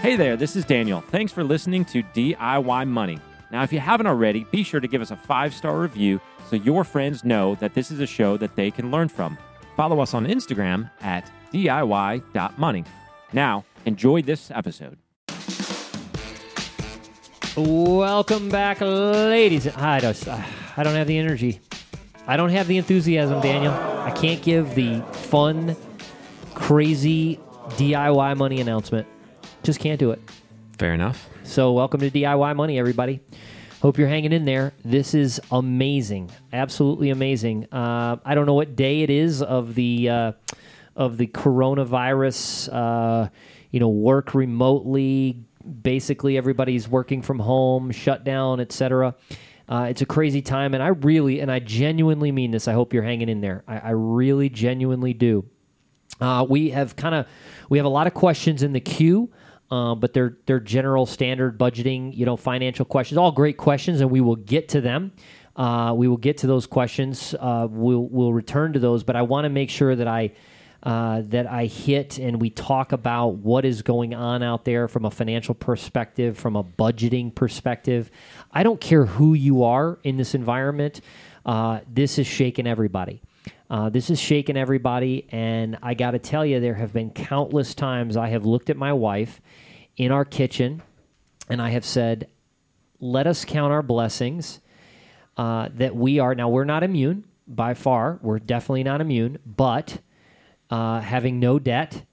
Hey there, this is Daniel. Thanks for listening to DIY Money. Now, if you haven't already, be sure to give us a five star review so your friends know that this is a show that they can learn from. Follow us on Instagram at DIY.money. Now, enjoy this episode. Welcome back, ladies. I don't, I don't have the energy. I don't have the enthusiasm, Daniel. I can't give the fun, crazy DIY money announcement. Just can't do it. Fair enough. So, welcome to DIY Money, everybody. Hope you're hanging in there. This is amazing, absolutely amazing. Uh, I don't know what day it is of the uh, of the coronavirus. Uh, you know, work remotely. Basically, everybody's working from home, shut down, etc. Uh, it's a crazy time, and I really and I genuinely mean this. I hope you're hanging in there. I, I really genuinely do. Uh, we have kind of we have a lot of questions in the queue. Uh, but they're they're general standard budgeting, you know, financial questions. All great questions, and we will get to them. Uh, we will get to those questions. Uh, we'll we'll return to those, but I want to make sure that I uh, that I hit and we talk about what is going on out there from a financial perspective, from a budgeting perspective. I don't care who you are in this environment. Uh, this is shaking everybody. Uh, this is shaking everybody, and I got to tell you, there have been countless times I have looked at my wife in our kitchen and I have said, let us count our blessings uh, that we are. Now, we're not immune by far. We're definitely not immune, but uh, having no debt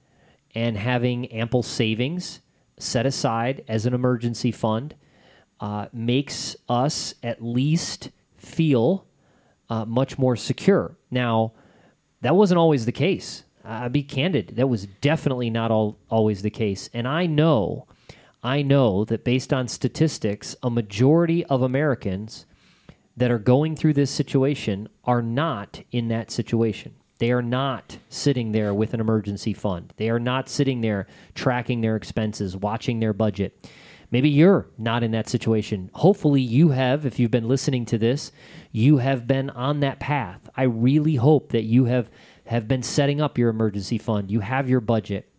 and having ample savings set aside as an emergency fund uh, makes us at least feel uh, much more secure. Now, that wasn't always the case. I'll be candid. That was definitely not all, always the case. And I know, I know that based on statistics, a majority of Americans that are going through this situation are not in that situation. They are not sitting there with an emergency fund. They are not sitting there tracking their expenses, watching their budget. Maybe you're not in that situation. Hopefully, you have, if you've been listening to this, you have been on that path. I really hope that you have, have been setting up your emergency fund, you have your budget.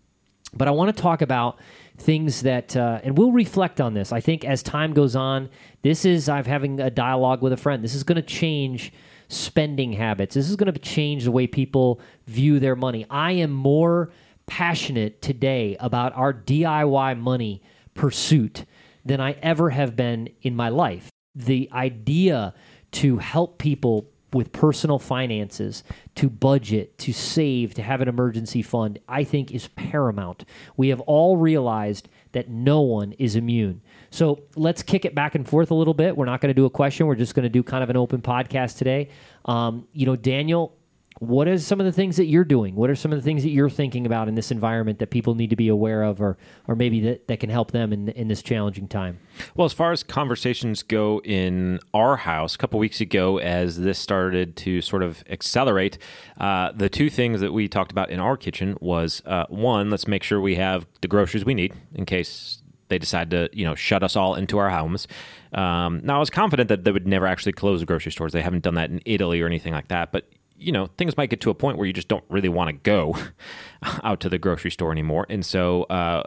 But I want to talk about things that, uh, and we'll reflect on this. I think as time goes on, this is, I'm having a dialogue with a friend. This is going to change spending habits. This is going to change the way people view their money. I am more passionate today about our DIY money pursuit than I ever have been in my life. The idea to help people with personal finances, to budget, to save, to have an emergency fund, I think is paramount. We have all realized that no one is immune. So let's kick it back and forth a little bit. We're not going to do a question. We're just going to do kind of an open podcast today. Um, you know, Daniel, what are some of the things that you're doing? What are some of the things that you're thinking about in this environment that people need to be aware of, or or maybe that, that can help them in in this challenging time? Well, as far as conversations go in our house, a couple weeks ago, as this started to sort of accelerate, uh, the two things that we talked about in our kitchen was uh, one, let's make sure we have the groceries we need in case they decide to you know shut us all into our homes. Um, now I was confident that they would never actually close the grocery stores. They haven't done that in Italy or anything like that, but you know, things might get to a point where you just don't really want to go out to the grocery store anymore. And so uh,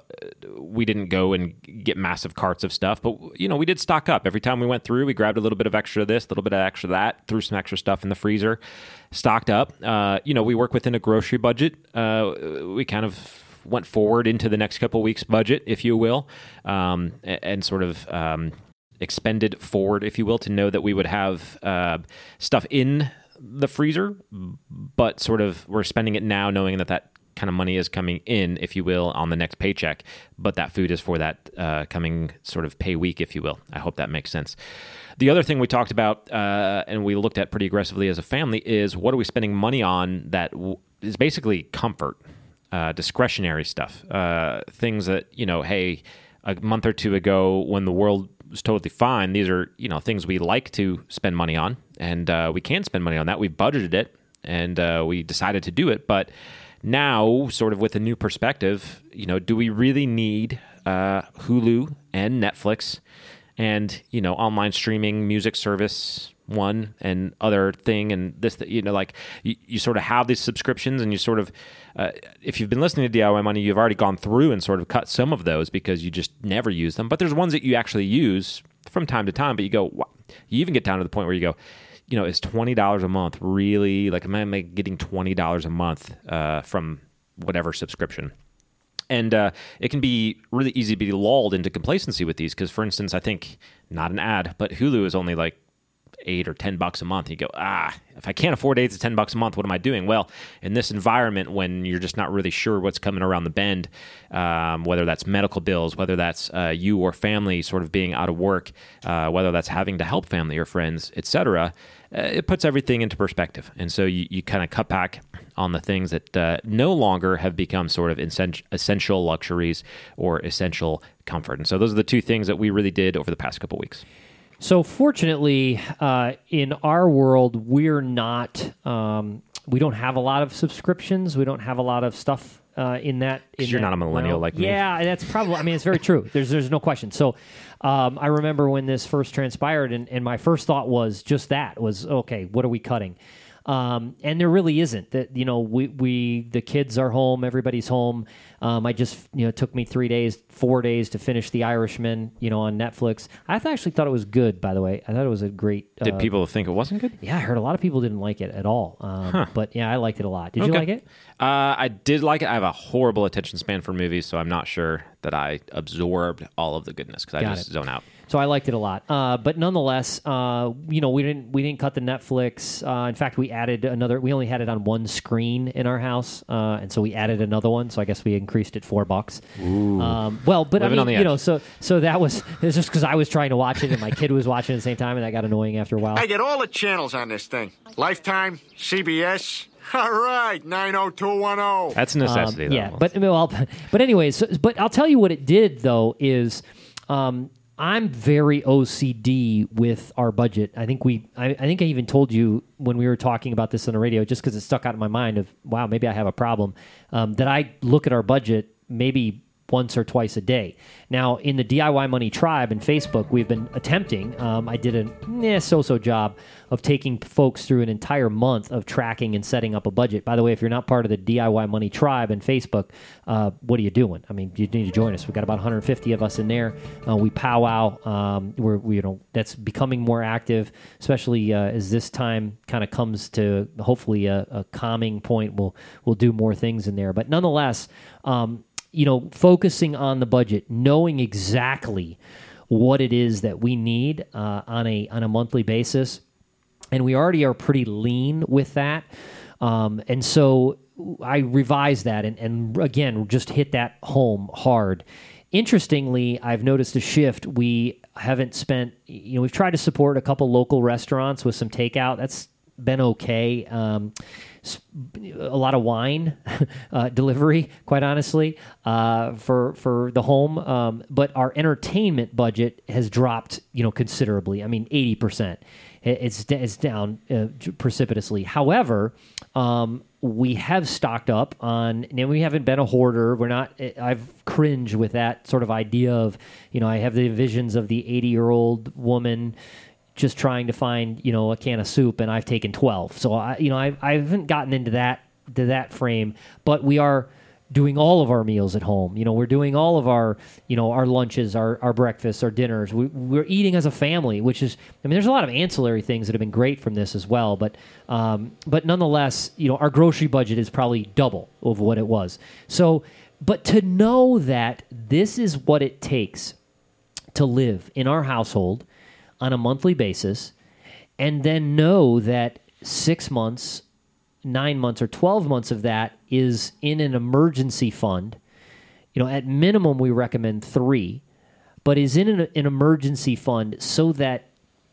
we didn't go and get massive carts of stuff, but, you know, we did stock up. Every time we went through, we grabbed a little bit of extra this, a little bit of extra that, threw some extra stuff in the freezer, stocked up. Uh, you know, we work within a grocery budget. Uh, we kind of went forward into the next couple weeks budget, if you will, um, and, and, sort of. Um, expended forward, if you will, to know that we would have uh, stuff in the freezer, but sort of we're spending it now knowing that that kind of money is coming in, if you will, on the next paycheck. But that food is for that uh, coming sort of pay week, if you will. I hope that makes sense. The other thing we talked about uh, and we looked at pretty aggressively as a family is what are we spending money on that w- is basically comfort, uh, discretionary stuff, uh, things that, you know, hey, a month or two ago when the world was totally fine. These are you know things we like to spend money on, and uh, we can spend money on that. We've budgeted it, and uh, we decided to do it. But now, sort of with a new perspective, you know, do we really need uh, Hulu and Netflix and you know online streaming, music service, one and other thing and this you know like you, you sort of have these subscriptions and you sort of uh, if you've been listening to DIY money you've already gone through and sort of cut some of those because you just never use them. But there's ones that you actually use from time to time but you go you even get down to the point where you go you know is $20 a month really like am I getting $20 a month uh, from whatever subscription? And uh, it can be really easy to be lulled into complacency with these because for instance i think not an ad but hulu is only like eight or ten bucks a month you go ah if i can't afford eight to ten bucks a month what am i doing well in this environment when you're just not really sure what's coming around the bend um, whether that's medical bills whether that's uh, you or family sort of being out of work uh, whether that's having to help family or friends etc uh, it puts everything into perspective and so you, you kind of cut back on the things that uh, no longer have become sort of essential luxuries or essential comfort. And so those are the two things that we really did over the past couple weeks. So fortunately, uh, in our world, we're not. Um, we don't have a lot of subscriptions. We don't have a lot of stuff uh, in that. In you're that, not a millennial well, like me. Yeah, that's probably. I mean, it's very true. There's there's no question. So, um, I remember when this first transpired, and, and my first thought was just that was okay. What are we cutting? Um, and there really isn't that you know we, we the kids are home everybody's home. Um, I just you know it took me three days four days to finish The Irishman you know on Netflix. I actually thought it was good by the way. I thought it was a great did uh, people think it wasn't good? Yeah I heard a lot of people didn't like it at all. Um, huh. but yeah I liked it a lot. Did okay. you like it? Uh, I did like it. I have a horrible attention span for movies so I'm not sure that I absorbed all of the goodness because I Got just it. zone out so I liked it a lot. Uh, but nonetheless, uh, you know, we didn't we didn't cut the Netflix. Uh, in fact, we added another. We only had it on one screen in our house, uh, and so we added another one. So I guess we increased it four bucks. Um, well, but Living I mean, you edge. know, so so that was it's just because I was trying to watch it and my kid was watching at the same time, and that got annoying after a while. I get all the channels on this thing: Lifetime, CBS. All right, nine zero oh two one zero. Oh. That's a necessity. Um, yeah, but well, but anyways, so, but I'll tell you what it did though is. Um, I'm very OCD with our budget. I think we, I, I, think I even told you when we were talking about this on the radio, just because it stuck out in my mind of, wow, maybe I have a problem, um, that I look at our budget maybe once or twice a day. Now, in the DIY Money Tribe and Facebook, we've been attempting. Um, I did a eh, so-so job of taking folks through an entire month of tracking and setting up a budget. By the way, if you're not part of the DIY Money Tribe and Facebook, uh, what are you doing? I mean, you need to join us. We've got about 150 of us in there. Uh, we powwow. Um, we're we, you know that's becoming more active, especially uh, as this time kind of comes to hopefully a, a, calming point. We'll we'll do more things in there, but nonetheless. Um, you know, focusing on the budget, knowing exactly what it is that we need uh, on a on a monthly basis, and we already are pretty lean with that. Um, and so I revised that and, and again just hit that home hard. Interestingly, I've noticed a shift. We haven't spent, you know, we've tried to support a couple local restaurants with some takeout. That's been okay. Um, a lot of wine uh, delivery, quite honestly, uh, for for the home. Um, but our entertainment budget has dropped, you know, considerably. I mean, eighty percent. It's it's down uh, precipitously. However, um, we have stocked up on, and we haven't been a hoarder. We're not. I've cringed with that sort of idea of, you know, I have the visions of the eighty-year-old woman just trying to find you know a can of soup and I've taken 12 so I you know I, I haven't gotten into that to that frame but we are doing all of our meals at home. You know we're doing all of our you know our lunches our, our breakfasts our dinners. We, we're eating as a family which is I mean there's a lot of ancillary things that have been great from this as well but um, but nonetheless you know our grocery budget is probably double of what it was. So but to know that this is what it takes to live in our household on a monthly basis and then know that six months, nine months, or 12 months of that is in an emergency fund. You know, at minimum, we recommend three, but is in an, an emergency fund so that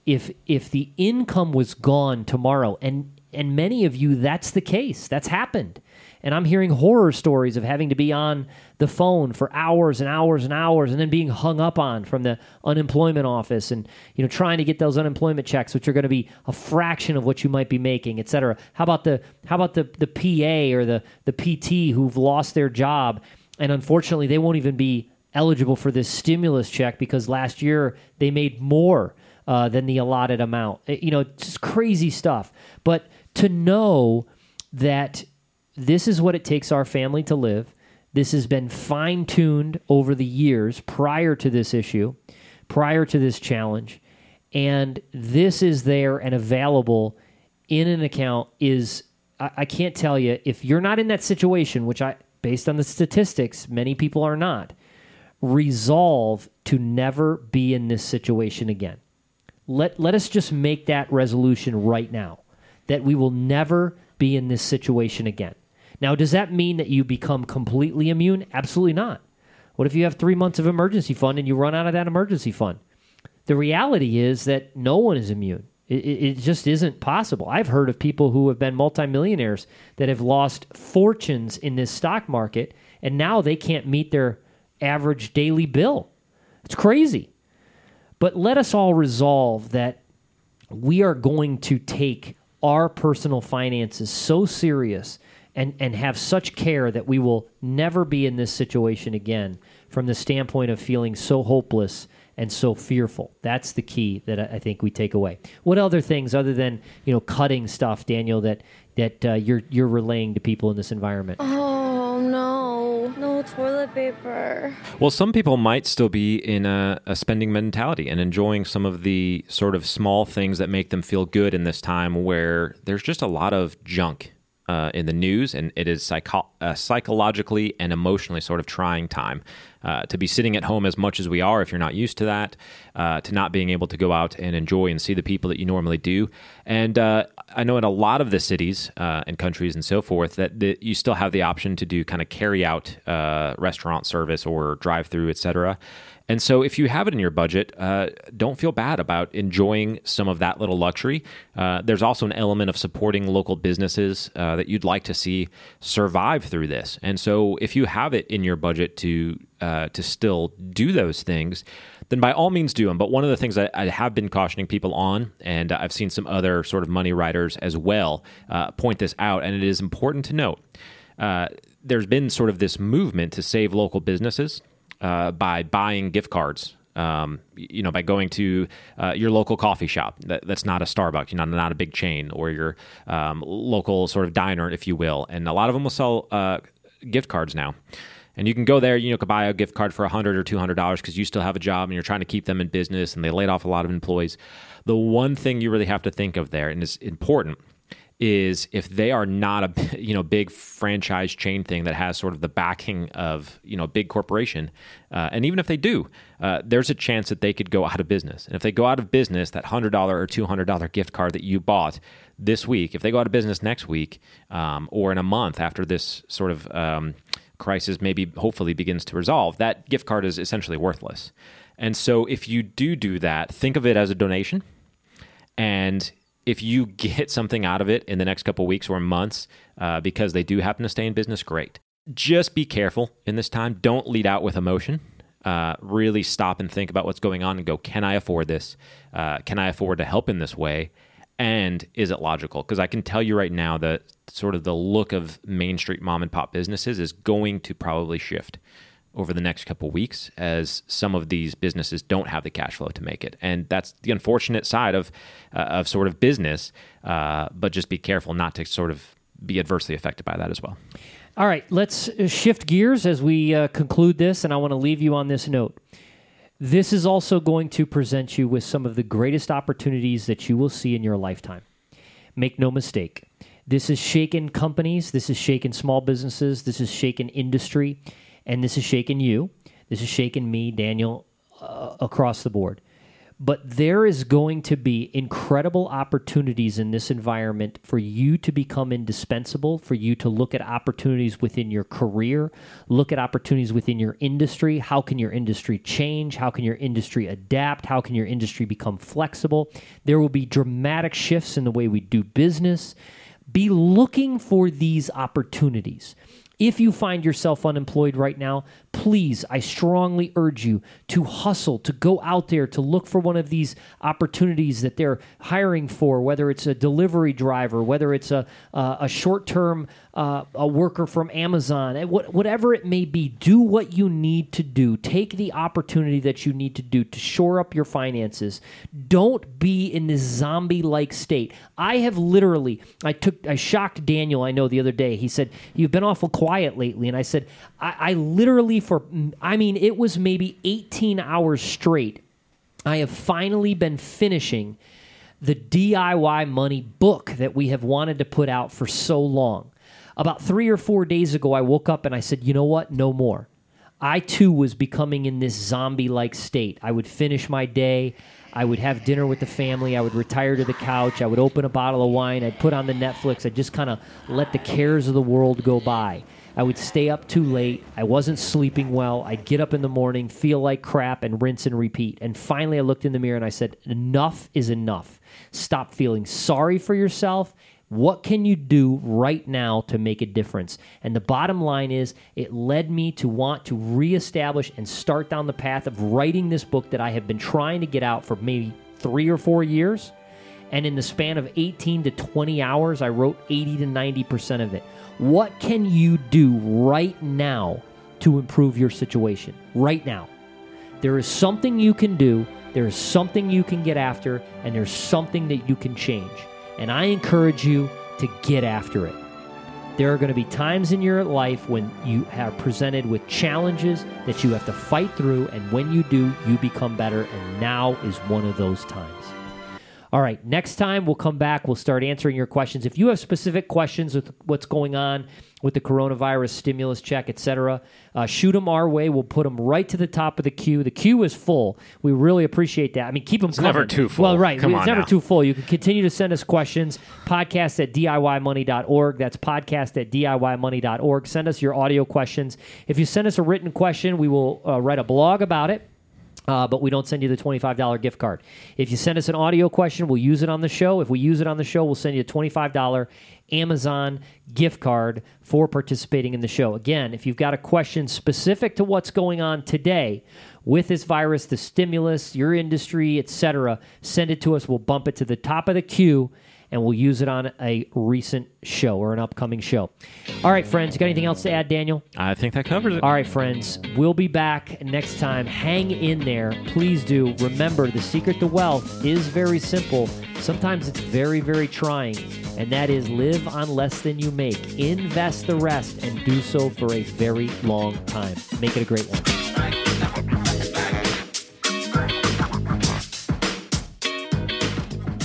if if the income was gone tomorrow, and and many of you, that's the case. That's happened. And I'm hearing horror stories of having to be on the phone for hours and hours and hours and then being hung up on from the unemployment office and you know trying to get those unemployment checks which are going to be a fraction of what you might be making, et cetera. How about the how about the the PA or the the PT who've lost their job and unfortunately they won't even be eligible for this stimulus check because last year they made more uh, than the allotted amount. It- you know, just crazy stuff. But to know that this is what it takes our family to live. This has been fine tuned over the years prior to this issue, prior to this challenge. And this is there and available in an account is, I, I can't tell you, if you're not in that situation, which I, based on the statistics, many people are not, resolve to never be in this situation again. Let, let us just make that resolution right now that we will never be in this situation again. Now, does that mean that you become completely immune? Absolutely not. What if you have three months of emergency fund and you run out of that emergency fund? The reality is that no one is immune. It, it just isn't possible. I've heard of people who have been multimillionaires that have lost fortunes in this stock market, and now they can't meet their average daily bill. It's crazy. But let us all resolve that we are going to take our personal finances so serious and, and have such care that we will never be in this situation again from the standpoint of feeling so hopeless and so fearful. That's the key that I I think we take away. What other things other than you know cutting stuff, Daniel, that that uh, you're you're relaying to people in this environment? Oh no, no toilet paper. Well, some people might still be in a, a spending mentality and enjoying some of the sort of small things that make them feel good in this time where there's just a lot of junk uh, in the news, and it is psycho- uh, psychologically and emotionally sort of trying time. Uh, to be sitting at home as much as we are, if you're not used to that, uh, to not being able to go out and enjoy and see the people that you normally do. And uh, I know in a lot of the cities uh, and countries and so forth that you still have the option to do kind of carry out restaurant service or drive through, et cetera. And so, if you have it in your budget, uh, don't feel bad about enjoying some of that little luxury. Uh, there's also an element of supporting local businesses uh, that you'd like to see survive through this. And so, if you have it in your budget to uh, to still do those things, then by all means do them. But one of the things I, I have been cautioning people on, and I've seen some other sort of money writers as well uh, point this out, and it is important to note. Uh, there's been sort of this movement to save local businesses uh, by buying gift cards. Um, you know, by going to uh, your local coffee shop that, that's not a Starbucks, you know, not a big chain, or your um, local sort of diner, if you will. And a lot of them will sell uh, gift cards now. And you can go there, you know, buy a gift card for a hundred or two hundred dollars because you still have a job and you're trying to keep them in business, and they laid off a lot of employees. The one thing you really have to think of there, and it's important, is if they are not a you know big franchise chain thing that has sort of the backing of you know a big corporation, uh, and even if they do, uh, there's a chance that they could go out of business. And if they go out of business, that hundred dollar or two hundred dollar gift card that you bought this week, if they go out of business next week um, or in a month after this sort of um, crisis maybe hopefully begins to resolve, that gift card is essentially worthless. And so if you do do that, think of it as a donation. And if you get something out of it in the next couple weeks or months uh, because they do happen to stay in business, great. Just be careful in this time. Don't lead out with emotion. Uh, really stop and think about what's going on and go, can I afford this? Uh, can I afford to help in this way? And is it logical? Because I can tell you right now that sort of the look of Main Street mom and pop businesses is going to probably shift over the next couple weeks as some of these businesses don't have the cash flow to make it. And that's the unfortunate side of uh, of sort of business. Uh, but just be careful not to sort of be adversely affected by that as well. All right, let's uh, shift gears as we uh, conclude this, and I want to leave you on this note. This is also going to present you with some of the greatest opportunities that you will see in your lifetime. Make no mistake, this has shaken companies, this has shaken small businesses, this has shaken industry, and this has shaken you. This has shaken me, Daniel, uh, across the board. But there is going to be incredible opportunities in this environment for you to become indispensable, for you to look at opportunities within your career, look at opportunities within your industry. How can your industry change? How can your industry adapt? How can your industry become flexible? There will be dramatic shifts in the way we do business. Be looking for these opportunities. If you find yourself unemployed right now, please, I strongly urge you to hustle, to go out there, to look for one of these opportunities that they're hiring for, whether it's a delivery driver, whether it's a, a short term uh, a worker from Amazon, what, whatever it may be, do what you need to do. Take the opportunity that you need to do to shore up your finances. Don't be in this zombie like state. I have literally, I took, I shocked Daniel, I know the other day. He said, You've been awful quiet lately. And I said, I, I literally, for, I mean, it was maybe 18 hours straight. I have finally been finishing the DIY money book that we have wanted to put out for so long. About three or four days ago, I woke up and I said, you know what? No more. I too was becoming in this zombie like state. I would finish my day. I would have dinner with the family. I would retire to the couch. I would open a bottle of wine. I'd put on the Netflix. I'd just kind of let the cares of the world go by. I would stay up too late. I wasn't sleeping well. I'd get up in the morning, feel like crap, and rinse and repeat. And finally, I looked in the mirror and I said, Enough is enough. Stop feeling sorry for yourself. What can you do right now to make a difference? And the bottom line is, it led me to want to reestablish and start down the path of writing this book that I have been trying to get out for maybe three or four years. And in the span of 18 to 20 hours, I wrote 80 to 90% of it. What can you do right now to improve your situation? Right now. There is something you can do, there is something you can get after, and there's something that you can change. And I encourage you to get after it. There are going to be times in your life when you are presented with challenges that you have to fight through, and when you do, you become better. And now is one of those times. All right, next time we'll come back. We'll start answering your questions. If you have specific questions with what's going on with the coronavirus stimulus check, etc., uh, shoot them our way. We'll put them right to the top of the queue. The queue is full. We really appreciate that. I mean, keep them It's coming. never too full. Well, right. Come it's never now. too full. You can continue to send us questions. Podcast at DIYmoney.org. That's podcast at DIYmoney.org. Send us your audio questions. If you send us a written question, we will uh, write a blog about it. Uh, but we don't send you the $25 gift card. If you send us an audio question, we'll use it on the show. If we use it on the show, we'll send you a $25 Amazon gift card for participating in the show. Again, if you've got a question specific to what's going on today with this virus, the stimulus, your industry, etc., send it to us. We'll bump it to the top of the queue and we'll use it on a recent show or an upcoming show. All right, friends, you got anything else to add, Daniel? I think that covers it. All right, friends, we'll be back next time. Hang in there. Please do. Remember, the secret to wealth is very simple. Sometimes it's very, very trying, and that is live on less than you make. Invest the rest and do so for a very long time. Make it a great one.